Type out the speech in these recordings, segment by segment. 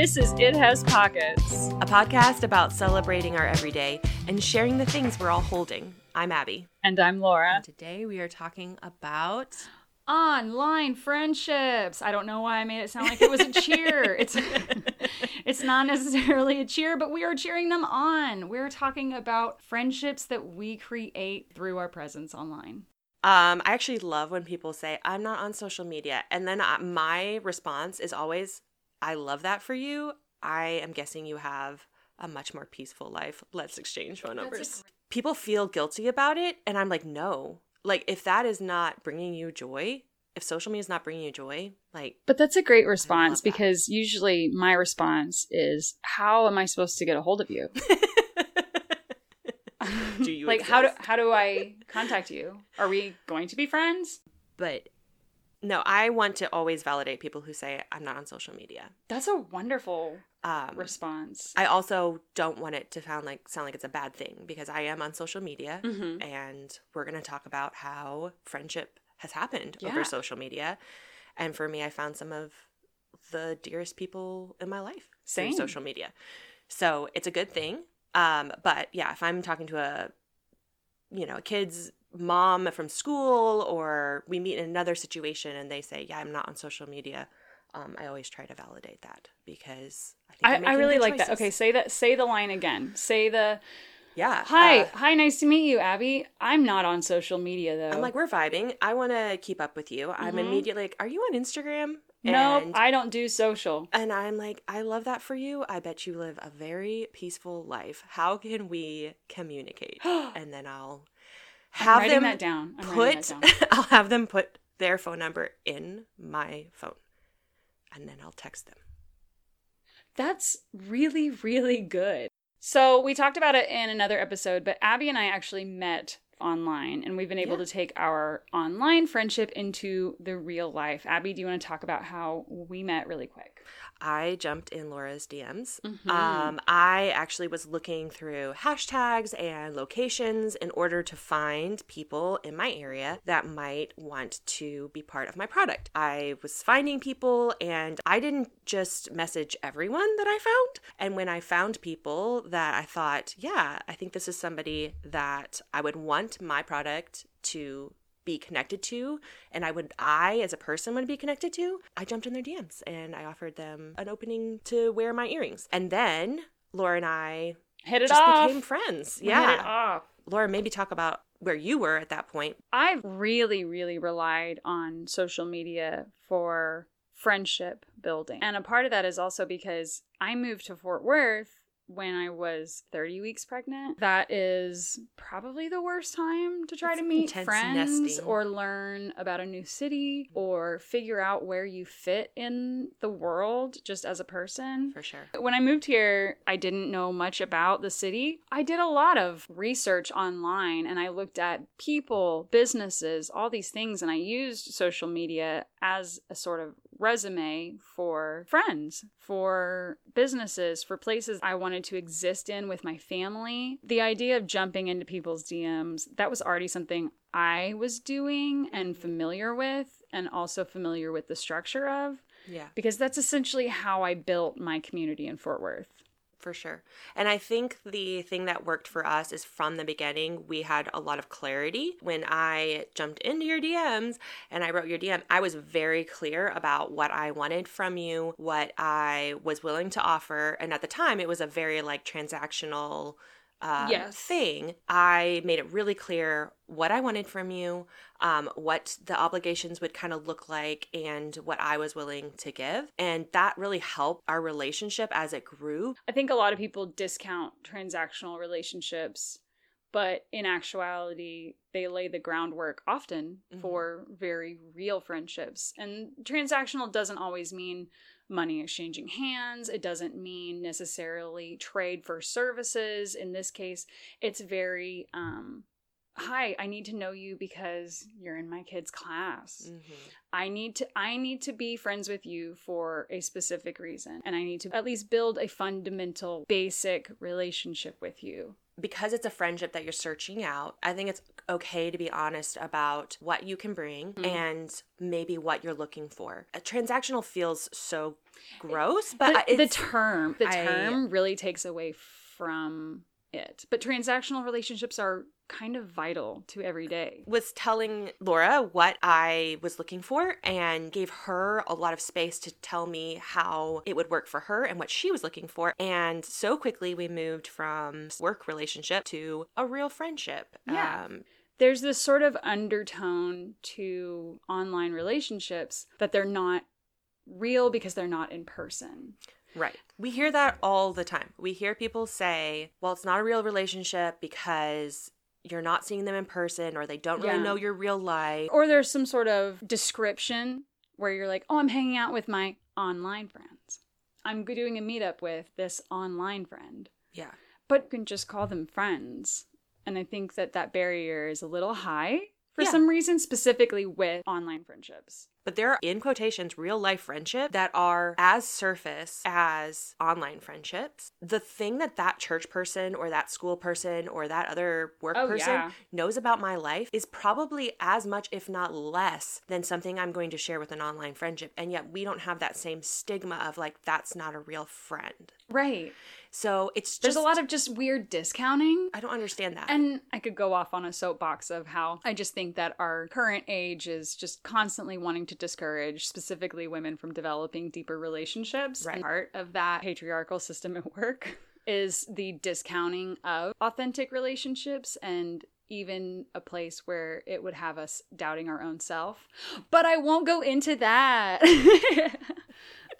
This is It Has Pockets. a podcast about celebrating our everyday and sharing the things we're all holding. I'm Abi. And I'm Laura. And Today we are talking about Online friendships. I don't know why I made it sound like it was a cheer. It's it's not necessarily a cheer, but we are cheering them on. We're talking about friendships that we create through our presence online. um I actually love when people say I'm not on social media and then I, my response is always I love that for you. I am guessing you have a much more peaceful life. Let's exchange phone numbers. People feel guilty about it and I'm like no. Like if that is not bringing you joy, if social media is not bringing you joy, like But that's a great response that. because usually my response is, "How am I supposed to get a hold of you? do you like how do how do I contact you? Are we going to be friends?" but no, I want to always validate people who say I'm not on social media. That's a wonderful Um, response. I also don't want it to sound like sound like it's a bad thing because I am on social media, Mhm. and we're going to talk about how friendship has happened Yeah. over social media. And for me, I found some of the dearest people in my life Same. through social media, so it's a good thing. Um, but yeah, if I'm talking to a you know a kid's mom from school or we meet in another situation and they say yeah i'm not on social media um, i always try to validate that because i think I, I'm I really like that. Okay, say that. Say the line again. Say the yeah hi, uh, hi, nice to meet you, Abi. I'm not on social media though. i'm like we're vibing i want to keep up with you i'm Mhm. immediately like are you on instagram no, and, I don't do social. and i'm like i love that for you i bet you live a very peaceful life how can we communicate and then i'll I'm have them that down. I'm put that down. I'll have them put their phone number in my phone and then I'll text them. That's really, really good. So we talked about it in another episode, but Abi and I actually met online and we've been able Yeah. to take our online friendship into the real life. Abi, do you want to talk about how we met really quick? I jumped in Laura's DMs. Mhm. Um, I actually was looking through hashtags and locations in order to find people in my area that might want to be part of my product. I was finding people and I didn't just message everyone that I found. And when I found people that I thought, yeah, I think this is somebody that I would want my product to be connected to and I would I as a person would be connected to, I jumped in their DMs and I offered them an opening to wear my earrings. And then Laura and I Hit it just off. became friends. We hit it Yeah. off. Laura, maybe talk about where you were at that point. I've really, really relied on social media for friendship building. And a part of that is also because I moved to Fort Worth when I was 30 weeks pregnant. That is probably the worst time to try It's to meet friends nesting. or learn about a new city or figure out where you fit in the world just as a person. For sure. When I moved here, I didn't know much about the city. I did a lot of research online and I looked at people, businesses, all these things, and I used social media as a sort of resume for friends, for businesses, for places I wanted to exist in with my family. The idea of jumping into people's DMs, that was already something I was doing and mm-hmm. familiar with, and also familiar with the structure of Yeah. because that's essentially how I built my community in Fort Worth. For sure. And I think the thing that worked for us is from the beginning, we had a lot of clarity. When I jumped into your DMs and I wrote your DM, I was very clear about what I wanted from you, what I was willing to offer. And at the time, it was a very like transactional uh, Yes. thing. I made it really clear what I wanted from you, um, what the obligations would kind of look like, and what I was willing to give. And that really helped our relationship as it grew I think a lot of people discount transactional relationships, but in actuality, they lay the groundwork often Mhm. for very real friendships. And transactional doesn't always mean money exchanging hands, it doesn't mean necessarily trade for services. In this case, it's very um, hi, I need to know you because you're in my kid's class. Mhm. I need to I need to be friends with you for a specific reason and I need to at least build a fundamental basic relationship with you. Because it's a friendship that you're searching out, I think it's okay to be honest about what you can bring Mhm. and maybe what you're looking for. A transactional feels so gross, but, the it's, term the I- term really takes away from it. But transactional relationships are kind of vital to every day. was telling Laura what I was looking for and gave her a lot of space to tell me how it would work for her and what she was looking for. And so quickly we moved from work relationship to a real friendship. Yeah. Um, There's this sort of undertone to online relationships that they're not real because they're not in person. Right. We hear that all the time. We hear people say, well, it's not a real relationship because you're not seeing them in person or they don't really Yeah. know your real life. Or there's some sort of description where you're like, oh, I'm hanging out with my online friends. I'm doing a meetup with this online friend. Yeah. But you can just call them friends. And I think that that barrier is a little high for Yeah. some reason, specifically with online friendships. But there are, in quotations, real life friendship that are as surface as online friendships. The thing that that church person or that school person or that other work Oh, person yeah. knows about my life is probably as much, if not less, than something I'm going to share with an online friendship. And yet we don't have that same stigma of like, that's not a real friend. Right. So it's just. There's a lot of just weird discounting. I don't understand that. And I could go off on a soapbox of how I just think that our current age is just constantly wanting to discourage specifically women from developing deeper relationships. Right. And part of that patriarchal system at work is the discounting of authentic relationships and even a place where it would have us doubting our own self. But I won't go into that.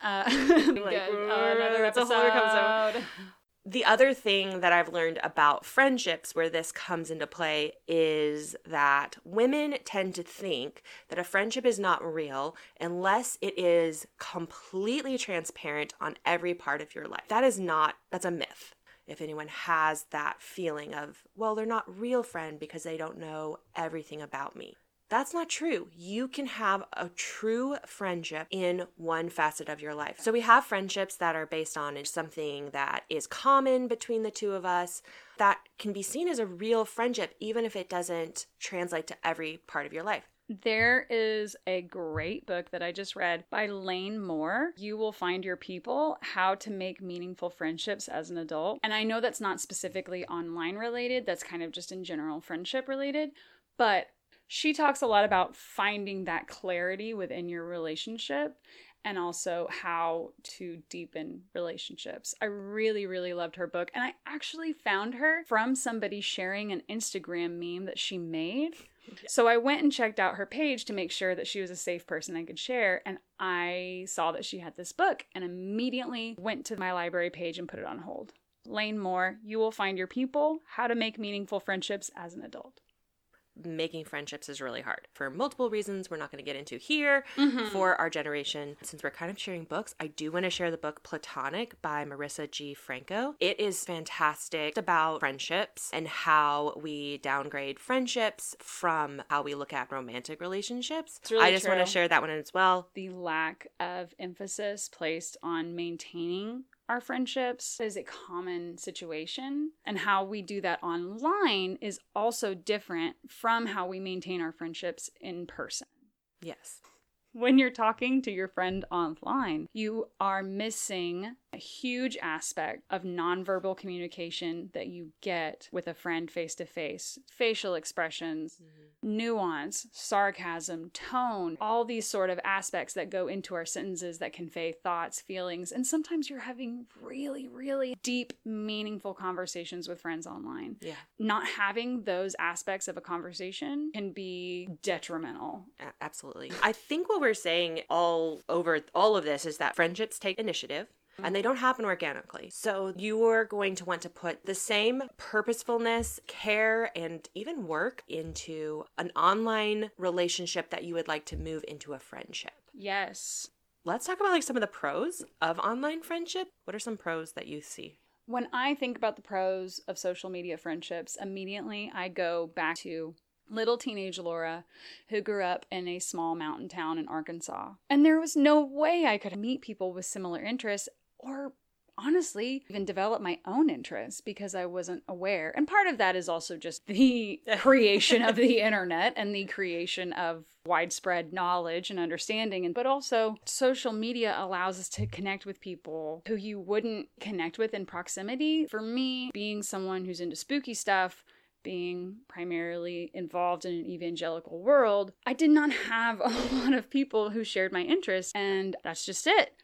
uh, good. "Whoa, another that's a whole other episode." episode. the other thing that I've learned about friendships where this comes into play is that women tend to think that a friendship is not real unless it is completely transparent on every part of your life. That is not, that's a myth. If anyone has that feeling of, well, they're not real friend because they don't know everything about me. That's not true. You can have a true friendship in one facet of your life. So we have friendships that are based on something that is common between the two of us that can be seen as a real friendship, even if it doesn't translate to every part of your life. There is a great book that I just read by Lane Moore. You will find your people how to make meaningful friendships as an adult. And I know that's not specifically online related, that's kind of just in general friendship related, but she talks a lot about finding that clarity within your relationship and also how to deepen relationships. I really, really loved her book. And I actually found her from somebody sharing an Instagram meme that she made. So I went and checked out her page to make sure that she was a safe person I could share. And I saw that she had this book and immediately went to my library page and put it on hold. Lane Moore, You Will Find Your People How to Make Meaningful Friendships as an Adult. Making friendships is really hard for multiple reasons we're not going to get into here Mm-hmm. for our generation. Since we're kind of sharing books, I do want to share the book Platonic by Marisa G. Franco. It is fantastic about friendships and how we downgrade friendships from how we look at romantic relationships. Really I just want to share that one as well. the lack of emphasis placed on maintaining our friendships is a common situation and how we do that online is also different from how we maintain our friendships in person Yes. when you're talking to your friend online, you are missing a huge aspect of nonverbal communication that you get with a friend face to face. Facial expressions, mm-hmm. Nuance, sarcasm, tone, all these sort of aspects that go into our sentences that convey thoughts, feelings, and sometimes you're having really, really deep, meaningful conversations with friends online. Yeah. Not having those aspects of a conversation can be detrimental Absolutely. I think what we're saying all over all of this is that friendships take initiative and they don't happen organically. So you are going to want to put the same purposefulness, care, and even work into an online relationship that you would like to move into a friendship. Yes. Let's talk about like some of the pros of online friendship. What are some pros that you see? When I think about the pros of social media friendships, immediately I go back to little teenage Laura who grew up in a small mountain town in Arkansas. And there was no way I could meet people with similar interests or honestly even develop my own interests because I wasn't aware. And part of that is also just the creation of the internet and the creation of widespread knowledge and understanding and but also social media allows us to connect with people who you wouldn't connect with in proximity. For me, being someone who's into spooky stuff, being primarily involved in an evangelical world, I did not have a lot of people who shared my interests, and that's just it.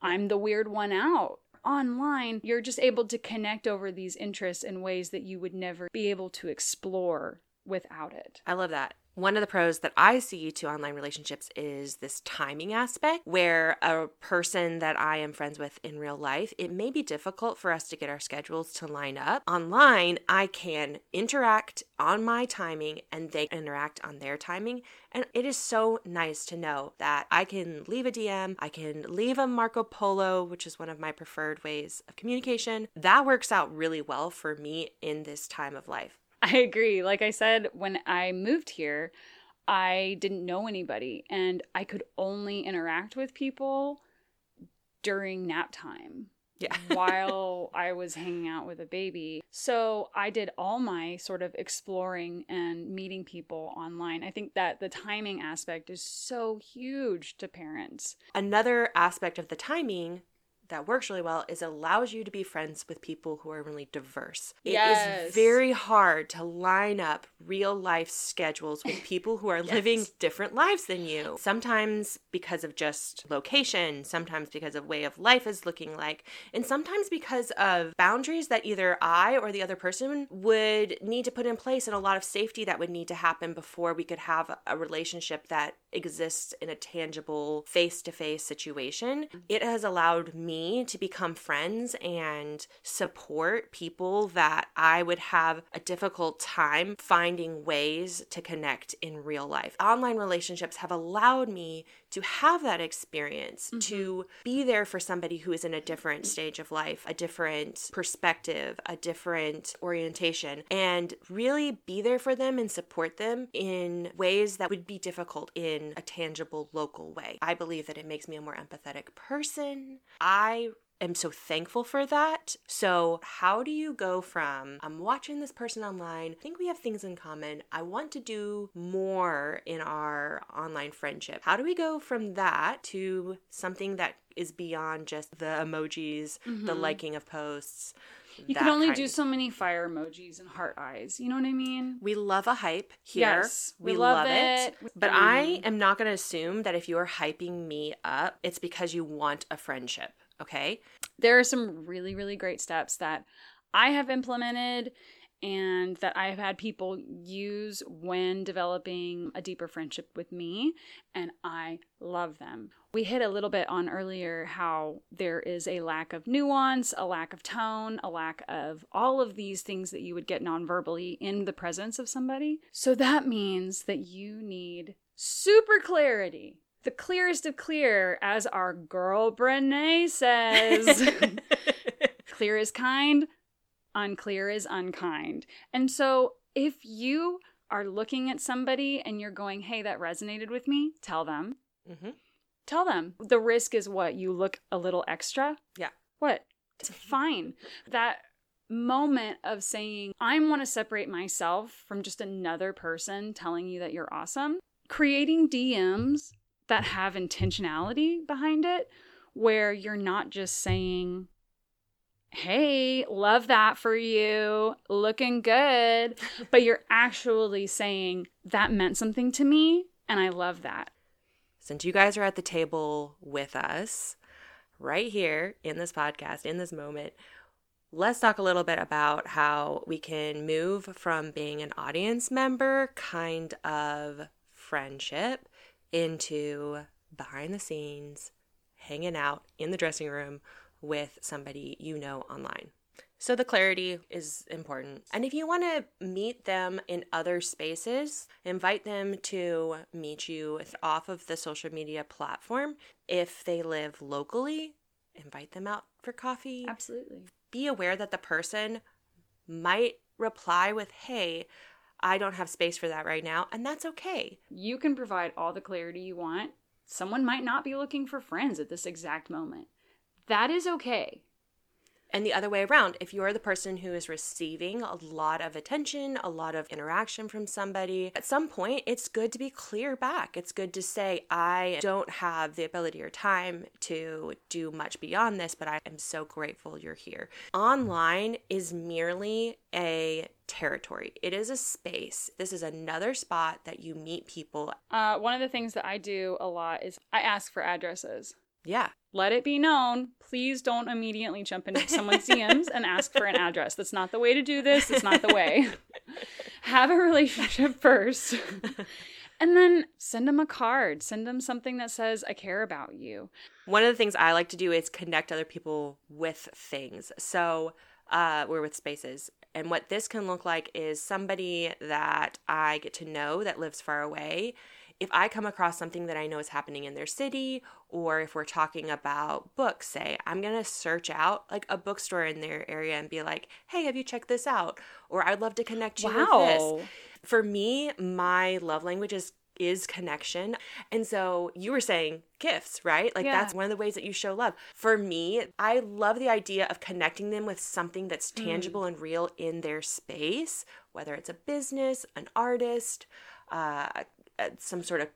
I'm the weird one out. Online, you're just able to connect over these interests in ways that you would never be able to explore without it. I love that. One of the pros that I see to online relationships is this timing aspect, where a person that I am friends with in real life, it may be difficult for us to get our schedules to line up. Online, I can interact on my timing and they interact on their timing. And it is so nice to know that I can leave a DM, I can leave a Marco Polo, which is one of my preferred ways of communication. That works out really well for me in this time of life. I agree. Like I said, when I moved here, I didn't know anybody and I could only interact with people during nap time. Yeah. while I was hanging out with a baby. So I did all my sort of exploring and meeting people online. I think that the timing aspect is so huge to parents. Another aspect of the timing that works really well is it allows you to be friends with people who are really diverse. It Yes. is very hard to line up real life schedules with people who are living different lives than you. Sometimes because of just location, sometimes because of way of life is looking like, and sometimes because of boundaries that either I or the other person would need to put in place and a lot of safety that would need to happen before we could have a relationship that exists in a tangible face to face situation. It has allowed me to become friends and support people that I would have a difficult time finding ways to connect in real life. Online relationships have allowed me to have that experience, to mm-hmm. be there for somebody who is in a different stage of life, a different perspective, a different orientation, and really be there for them and support them in ways that would be difficult in a tangible local way. I believe that it makes me a more empathetic person. I am so thankful for that. So, how do you go from I'm watching this person online, I think we have things in common, I want to do more in our online friendship? How do we go from that to something that is beyond just the emojis, the mm-hmm. liking of posts? You can only do so many fire emojis and heart eyes. You know what I mean? We love a hype here. Yes, we love it. But I am not going to assume that if you're hyping me up, it's because you want a friendship. Okay. there are some really, really great steps that I have implemented and that I have had people use when developing a deeper friendship with me, and I love them. We hit a little bit on earlier how there is a lack of nuance, a lack of tone, a lack of all of these things that you would get non-verbally in the presence of somebody. So that means that you need super clarity. The clearest of clear, as our girl Brené says. clear is kind, unclear is unkind. And so if you are looking at somebody and you're going, hey, that resonated with me, tell them. hmm Tell them. The risk is what? You look a little extra? Yeah. What? It's fine. That moment of saying, I want to separate myself from just another person telling you that you're awesome, creating DMs that have intentionality behind it, where you're not just saying, Hey, love that for you, looking good, but you're actually saying, That meant something to me, and I love that. Since you guys are at the table with us right here in this podcast, in this moment, let's talk a little bit about how we can move from being an audience member kind of friendship into behind the scenes, hanging out in the dressing room with somebody you know online. So the clarity is important. And if you want to meet them in other spaces, invite them to meet you off of the social media platform. If they live locally, invite them out for coffee. Absolutely. be aware that the person might reply with, hey, I don't have space for that right now. And that's okay. You can provide all the clarity you want. Someone might not be looking for friends at this exact moment. That is okay. And the other way around, if you're the person who is receiving a lot of attention, a lot of interaction from somebody, at some point it's good to be clear back. It's good to say, I don't have the ability or time to do much beyond this, but I am so grateful you're here. Online is merely a territory, it is a space. This is another spot that you meet people. Uh, one of the things that I do a lot is I ask for addresses. Yeah. Let it be known. Please don't immediately jump into someone's DMs and ask for an address. That's not the way to do this. It's not the way. Have a relationship first. and then send them a card. Send them something that says, I care about you. One of the things I like to do is connect other people with things. So, uh, we're with spaces. And what this can look like is somebody that I get to know that lives far away if I come across something that I know is happening in their city, or if we're talking about books, say, I'm going to search out like a bookstore in their area and be like, hey, have you checked this out? Or I'd love to connect you wow. with this. For me, my love language is is connection. And so you were saying gifts, right? Like yeah. that's one of the ways that you show love. For me, I love the idea of connecting them with something that's mm. tangible mm. and real in their space, whether it's a business, an artist, uh, some sort of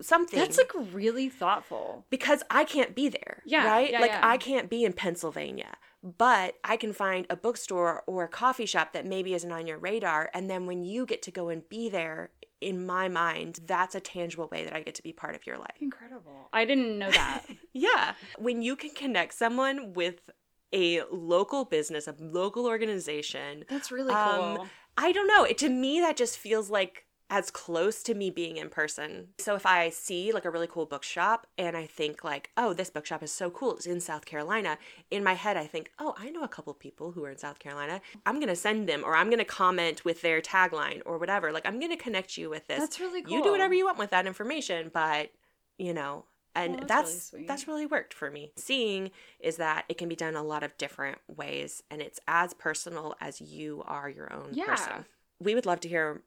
something. That's like really thoughtful. Because I can't be there. Yeah. Right? Yeah, like yeah. I can't be in Pennsylvania. But I can find a bookstore or a coffee shop that maybe isn't on your radar. And then when you get to go and be there, in my mind, that's a tangible way that I get to be part of your life. Incredible. I didn't know that. yeah. When you can connect someone with a local business, a local organization. That's really um, cool. I don't know. It, to me, that just feels like as close to me being in person. So if I see like a really cool bookshop and I think like, oh, this bookshop is so cool, it's in South Carolina, in my head I think, oh, I know a couple people who are in South Carolina. I'm going to send them or I'm going to comment with their tagline or whatever. Like I'm going to connect you with this. That's really cool. You do whatever you want with that information, but you know, and well, that's that's really, that's really worked for me. Seeing is that it can be done a lot of different ways and it's as personal as you are your own yeah. person. We would love to hear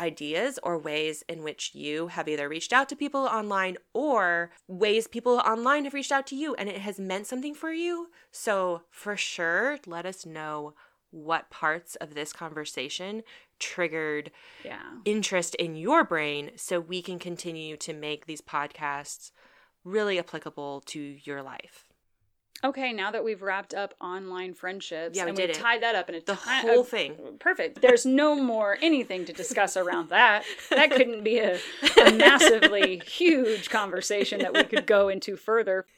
ideas or ways in which you have either reached out to people online or ways people online have reached out to you and it has meant something for you. So, for sure, let us know what parts of this conversation triggered yeah. interest in your brain so we can continue to make these podcasts really applicable to your life. Okay, now that we've wrapped up online friendships yeah, we and we tied that up in a the whole thing. Perfect. There's no more anything to discuss around that. That couldn't be a, a massively huge conversation that we could go into further.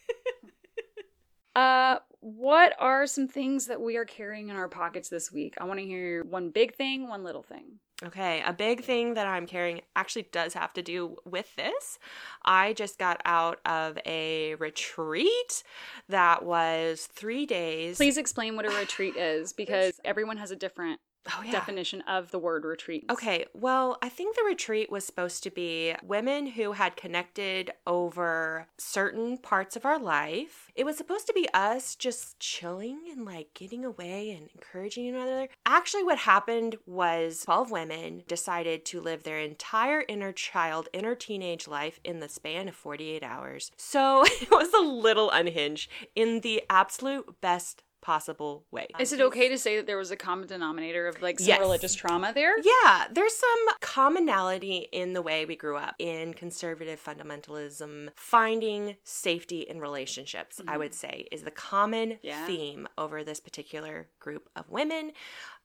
Uh, what are some things that we are carrying in our pockets this week? I want to hear one big thing, one little thing. Okay, a big thing that I'm carrying actually does have to do with this. I just got out of a retreat that was three days. Please explain what a retreat is because everyone has a different oh, yeah. definition of the word retreat. Okay, well, I think the retreat was supposed to be women who had connected over certain parts of our life. It was supposed to be us just chilling and like getting away and encouraging one another. Actually, what happened was 12 women decided to live their entire inner child, inner teenage life in the span of 48 hours. So it was a little unhinged in the absolute best possible way. Is it okay to say that there was a common denominator of like some yes. religious trauma there? Yeah, there's some commonality in the way we grew up in conservative fundamentalism. Finding safety in relationships, mm-hmm. I would say, is the common yeah. theme over this particular group of women.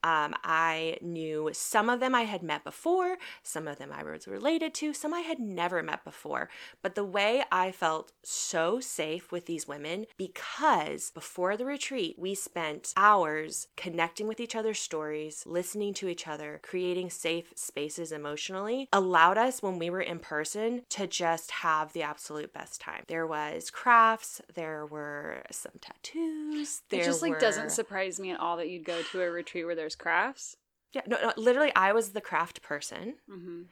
Um, I knew some of them I had met before, some of them I was related to, some I had never met before. But the way I felt so safe with these women, because before the retreat, we spent hours connecting with each other's stories, listening to each other, creating safe spaces emotionally, allowed us when we were in person to just have the absolute best time. There was crafts, there were some tattoos. There it just like were... doesn't surprise me at all that you'd go to a retreat where there's crafts. Yeah, no, no literally, I was the craft person, mm-hmm.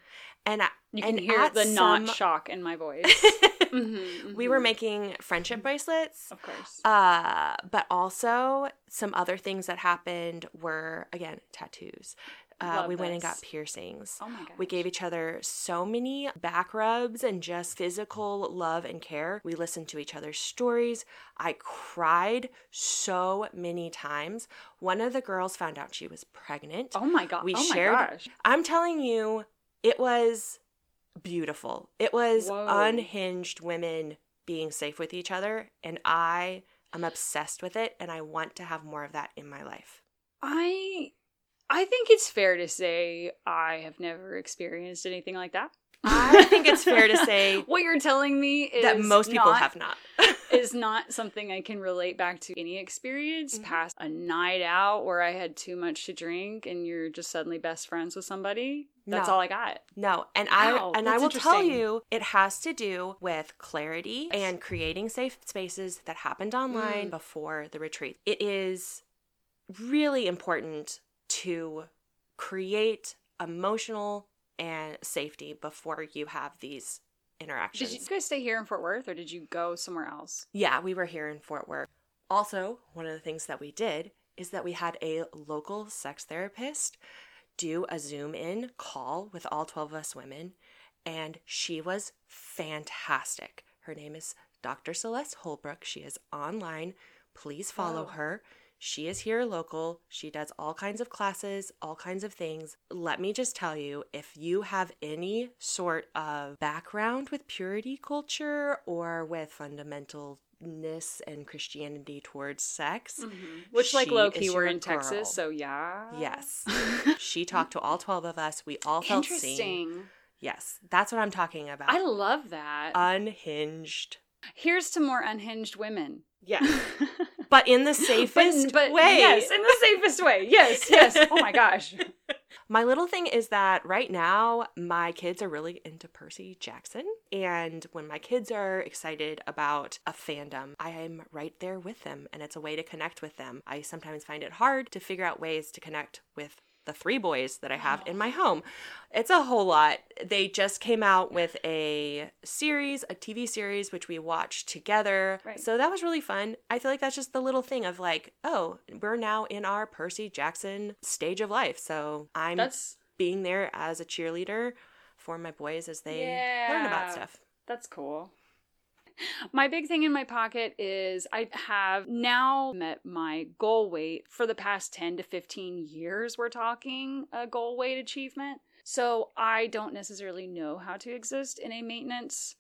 and I, you can hear the some... not shock in my voice. Mhm, We were mhm. making friendship bracelets. Of course. Uh, but also some other things that happened were again tattoos. Uh, we went and got piercings. oh my god. We gave each other so many back rubs and just physical love and care. We listened to each other's stories. I cried so many times. One of the girls found out she was pregnant. Oh my god. we oh shared- my gosh. I'm telling you, it was beautiful. It was Whoa. unhinged women being safe with each other, and I am obsessed with it, and I want to have more of that in my life. I I think it's fair to say I have never experienced anything like that. I think it's fair to say what you're telling me is that most people not- have not. Is not something I can relate back to any experience Mhm. past a night out where I had too much to drink and you're just suddenly best friends with somebody. That's No. all I got. No, and Wow, I and I will tell you, it has to do with clarity and creating safe spaces that happened online Mm. before the retreat. It is really important to create emotional and safety before you have these interactions. Did you guys stay here in Fort Worth or did you go somewhere else? Yeah, we were here in Fort Worth. Also, one of the things that we did is that we had a local sex therapist do a Zoom in call with all 12 of us women, and she was fantastic. Her name is Dr. Celeste Holbrook. She is online. Please follow Wow. her. She is here local. She does all kinds of classes, all kinds of things. Let me just tell you if you have any sort of background with purity culture or with fundamentalness and Christianity towards sex, mm-hmm. Which, like, low key, we're in Texas, so yeah. Yes. she talked to all 12 of us. We all felt seen. Interesting. Yes, that's what I'm talking about. I love that. Unhinged. Here's to more unhinged women. Yeah. but in the safest but, but way. Yes, in the safest way. Yes, yes. Oh my gosh. My little thing is that right now, my kids are really into Percy Jackson. And when my kids are excited about a fandom, I am right there with them. And it's a way to connect with them. I sometimes find it hard to figure out ways to connect with the three boys that I have in my home. It's a whole lot. They just came out with a series, a TV series, which we watched together. Right. So that was really fun. I feel like that's just the little thing of like, oh, we're now in our Percy Jackson stage of life. So I'm That's being there as a cheerleader for my boys as they learn about stuff. That's cool. My big thing in my pocket is I have now met my goal weight for the past 10 to 15 years. We're talking a goal weight achievement. So I don't necessarily know how to exist in a maintenance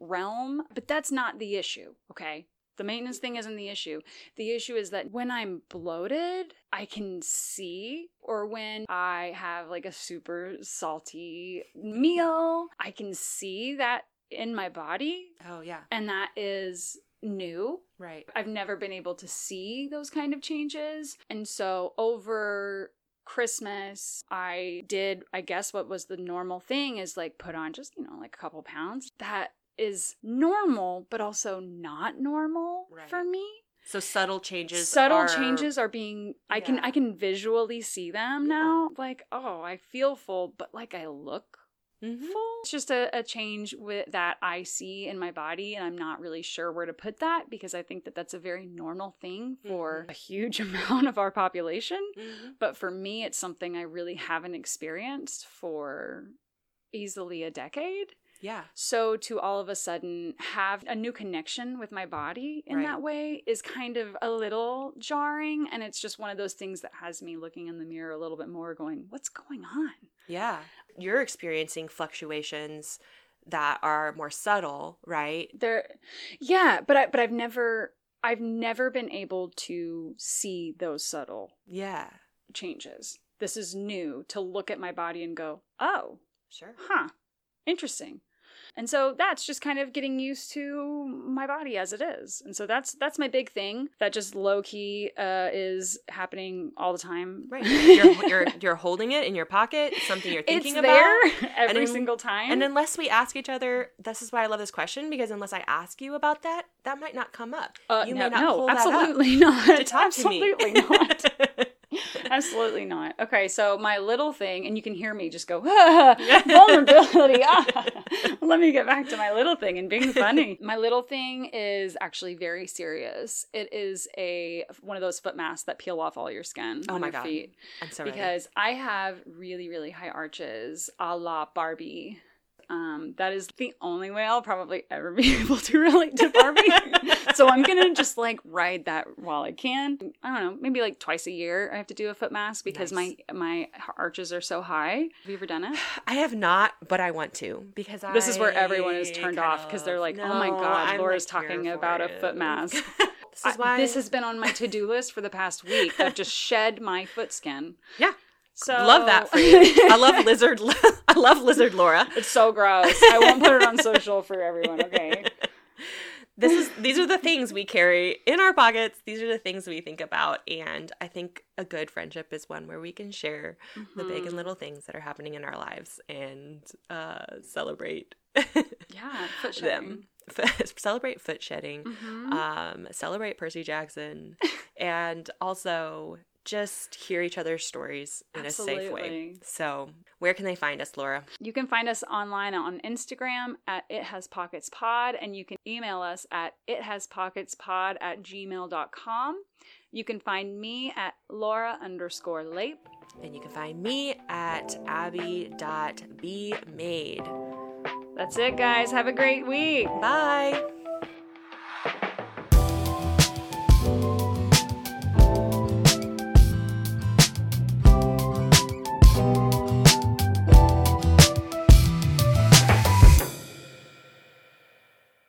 realm, but that's not the issue, okay? The maintenance thing isn't the issue. The issue is that when I'm bloated, I can see, or when I have like a super salty meal, I can see that in my body, Oh, yeah. and that is new. Right. I've never been able to see those kind of changes. And so over Christmas, I did, I guess, what was the normal thing is like put on just, you know, like a couple pounds. That is normal, but also not normal Right. for me. So subtle changes. Subtle are- changes are being I can I can visually see them Yeah. now. Like, oh, I feel full, but like I look Mhm. full. It's just a, a change with that I see in my body, and I'm not really sure where to put that because I think that that's a very normal thing for Mhm. a huge amount of our population. Mhm. But for me, it's something I really haven't experienced for easily a decade. Yeah. So to all of a sudden have a new connection with my body in Right. that way is kind of a little jarring. And it's just one of those things that has me looking in the mirror a little bit more, going, what's going on? Yeah. You're experiencing fluctuations that are more subtle, right? There Yeah, but I but I've never I've never been able to see those subtle Yeah. changes. This is new to look at my body and go, oh, Sure. huh, interesting. And so that's just kind of getting used to my body as it is. And so that's that's my big thing that just low key uh, is happening all the time. Right. You're, you're you're holding it in your pocket, something you're thinking it's about. there every then- single time. And unless we ask each other, this is why I love this question because unless I ask you about that, that might not come up. uh, you no, may not no, pull that up absolutely not. to talk to me. absolutely not. Absolutely not. Okay, so my little thing, and you can hear me just go, ah, vulnerability. Ah. Let me get back to my little thing and being funny. My little thing is actually very serious. It is a one of those foot masks that peel off all your skin Oh on my your God. feet. I'm so ready. because I have really, really high arches a la Barbie. Um, that is the only way I'll probably ever be able to relate to Barbie. so I'm gonna just like ride that while I can. I don't know, maybe like twice a year I have to do a foot mask because Nice. my my arches are so high. Have you ever done it? I have not, but I want to because This is where everyone is turned off because they're like, "Oh my god, I'm, Laura's like, talking about a foot mask." this is I- why this has been on my to-do list for the past week. I've just shed my foot skin. yeah. So Love that for you. I love lizard. I love lizard Laura. It's so gross. I won't put it on social for everyone. Okay. This is these are the things we carry in our pockets. These are the things we think about, and I think a good friendship is one where we can share the big and little things that are happening in our lives and uh, celebrate Yeah, foot them. celebrate foot shedding. Mhm. um, celebrate Percy Jackson, and also just hear each other's stories in a safe way. So, where can they find us, Laura? You can find us online on Instagram at It Has Pockets Pod, and you can email us at It Has Pockets Pod at gmail.com. You can find me at Laura underscore Lape. And you can find me at abi.bemade. That's it, guys. Have a great week. Bye.